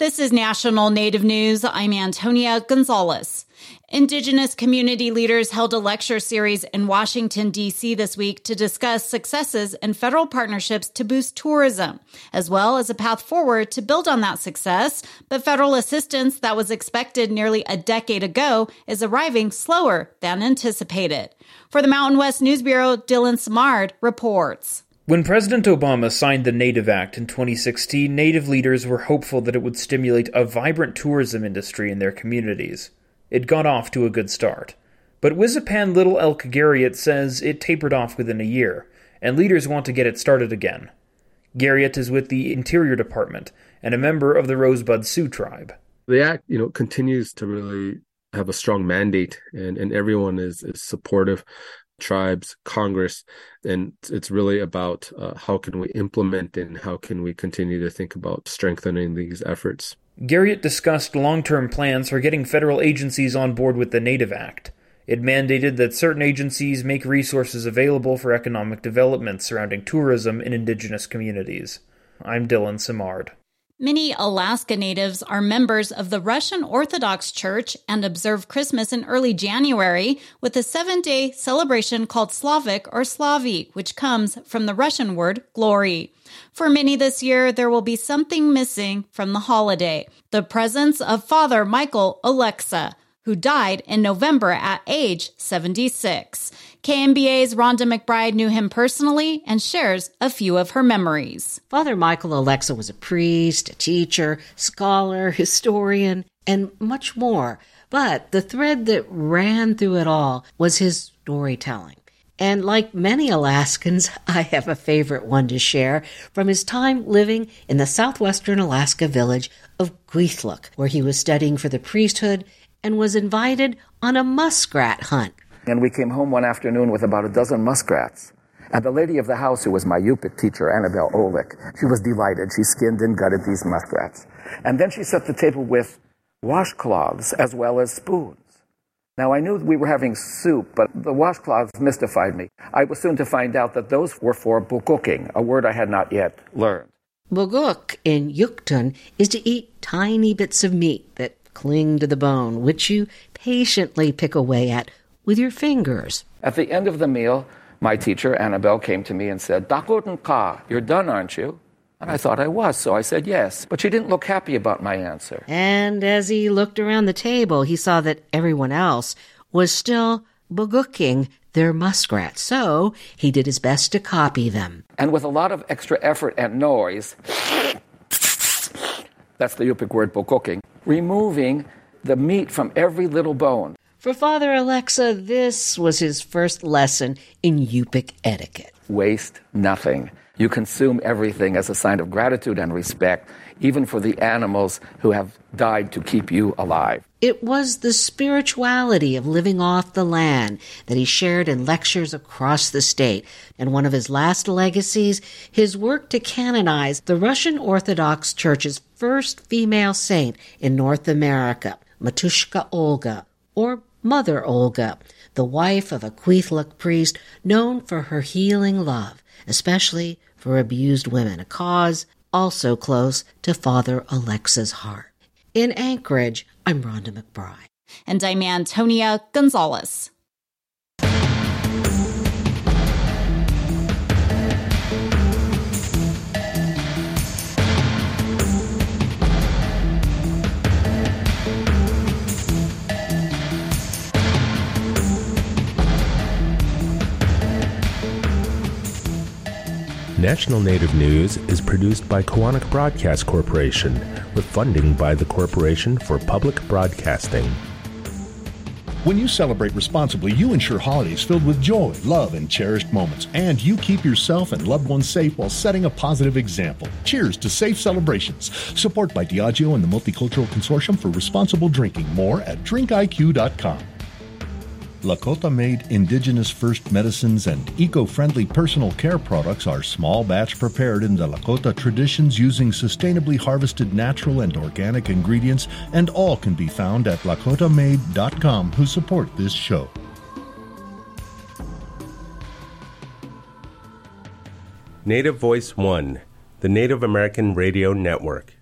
This is National Native News. I'm Antonia Gonzalez. Indigenous community leaders held a lecture series in Washington, D.C. this week to discuss successes and federal partnerships to boost tourism, as well as a path forward to build on that success. But federal assistance that was expected nearly a decade ago is arriving slower than anticipated. For the Mountain West News Bureau, Dylan Simard reports. When President Obama signed the Native Act in 2016, Native leaders were hopeful that it would stimulate a vibrant tourism industry in their communities. It got off to a good start. But Wizipan Little Elk Garriott says it tapered off within a year, and leaders want to get it started again. Garriott is with the Interior Department and a member of the Rosebud Sioux tribe. The act, you know, continues to really have a strong mandate and, and everyone is, is supportive tribes, Congress, and it's really about uh, how can we implement and how can we continue to think about strengthening these efforts. Garriott discussed long term plans for getting federal agencies on board with the Native Act. It mandated that certain agencies make resources available for economic development surrounding tourism in indigenous communities. I'm Dylan Simard. Many Alaska natives are members of the Russian Orthodox Church and observe Christmas in early January with a seven day celebration called Slavic or Slavi, which comes from the Russian word glory. For many this year, there will be something missing from the holiday the presence of Father Michael Oleksa, who died in November at age 76. KNBA's Rhonda McBride knew him personally and shares a few of her memories. Father Michael Oleksa was a priest, a teacher, scholar, historian, and much more. But the thread that ran through it all was his storytelling. And like many Alaskans, I have a favorite one to share from his time living in the southwestern Alaska village of Kwethluk, where he was studying for the priesthood and was invited on a muskrat hunt. And we came home one afternoon with about a dozen muskrats. And the lady of the house, who was my Yupik teacher, Annabelle Olick, she was delighted. She skinned and gutted these muskrats. And then she set the table with washcloths as well as spoons. Now, I knew we were having soup, but the washcloths mystified me. I was soon to find out that those were for bugooking, a word I had not yet learned. Buguk in Yukton is to eat tiny bits of meat that cling to the bone, which you patiently pick away at with your fingers. At the end of the meal, my teacher, Annabelle, came to me and said, Dakuten ka, you're done, aren't you? And I thought I was, so I said yes. But she didn't look happy about my answer. And as he looked around the table, he saw that everyone else was still bugooking their muskrat. So he did his best to copy them. And with a lot of extra effort and noise, that's the Yupik word bugooking, removing the meat from every little bone. For Father Oleksa, this was his first lesson in Yupik etiquette. Waste nothing. You consume everything as a sign of gratitude and respect, even for the animals who have died to keep you alive. It was the spirituality of living off the land that he shared in lectures across the state. And one of his last legacies, his work to canonize the Russian Orthodox Church's first female saint in North America, Matushka Olga, or Mother Olga, the wife of a Kwethluk priest known for her healing love, especially for abused women, a cause also close to Father Oleksa's heart. In Anchorage, I'm Rhonda McBride. And I'm Antonia Gonzalez. National Native News is produced by Koahnic Broadcast Corporation with funding by the Corporation for Public Broadcasting. When you celebrate responsibly, you ensure holidays filled with joy, love, and cherished moments. And you keep yourself and loved ones safe while setting a positive example. Cheers to safe celebrations. Support by Diageo and the Multicultural Consortium for Responsible Drinking. More at drinkiq.com. Lakota made indigenous first medicines and eco friendly personal care products are small batch prepared in the Lakota traditions using sustainably harvested natural and organic ingredients, and all can be found at lakotamade.com who support this show. Native Voice One, the Native American Radio Network.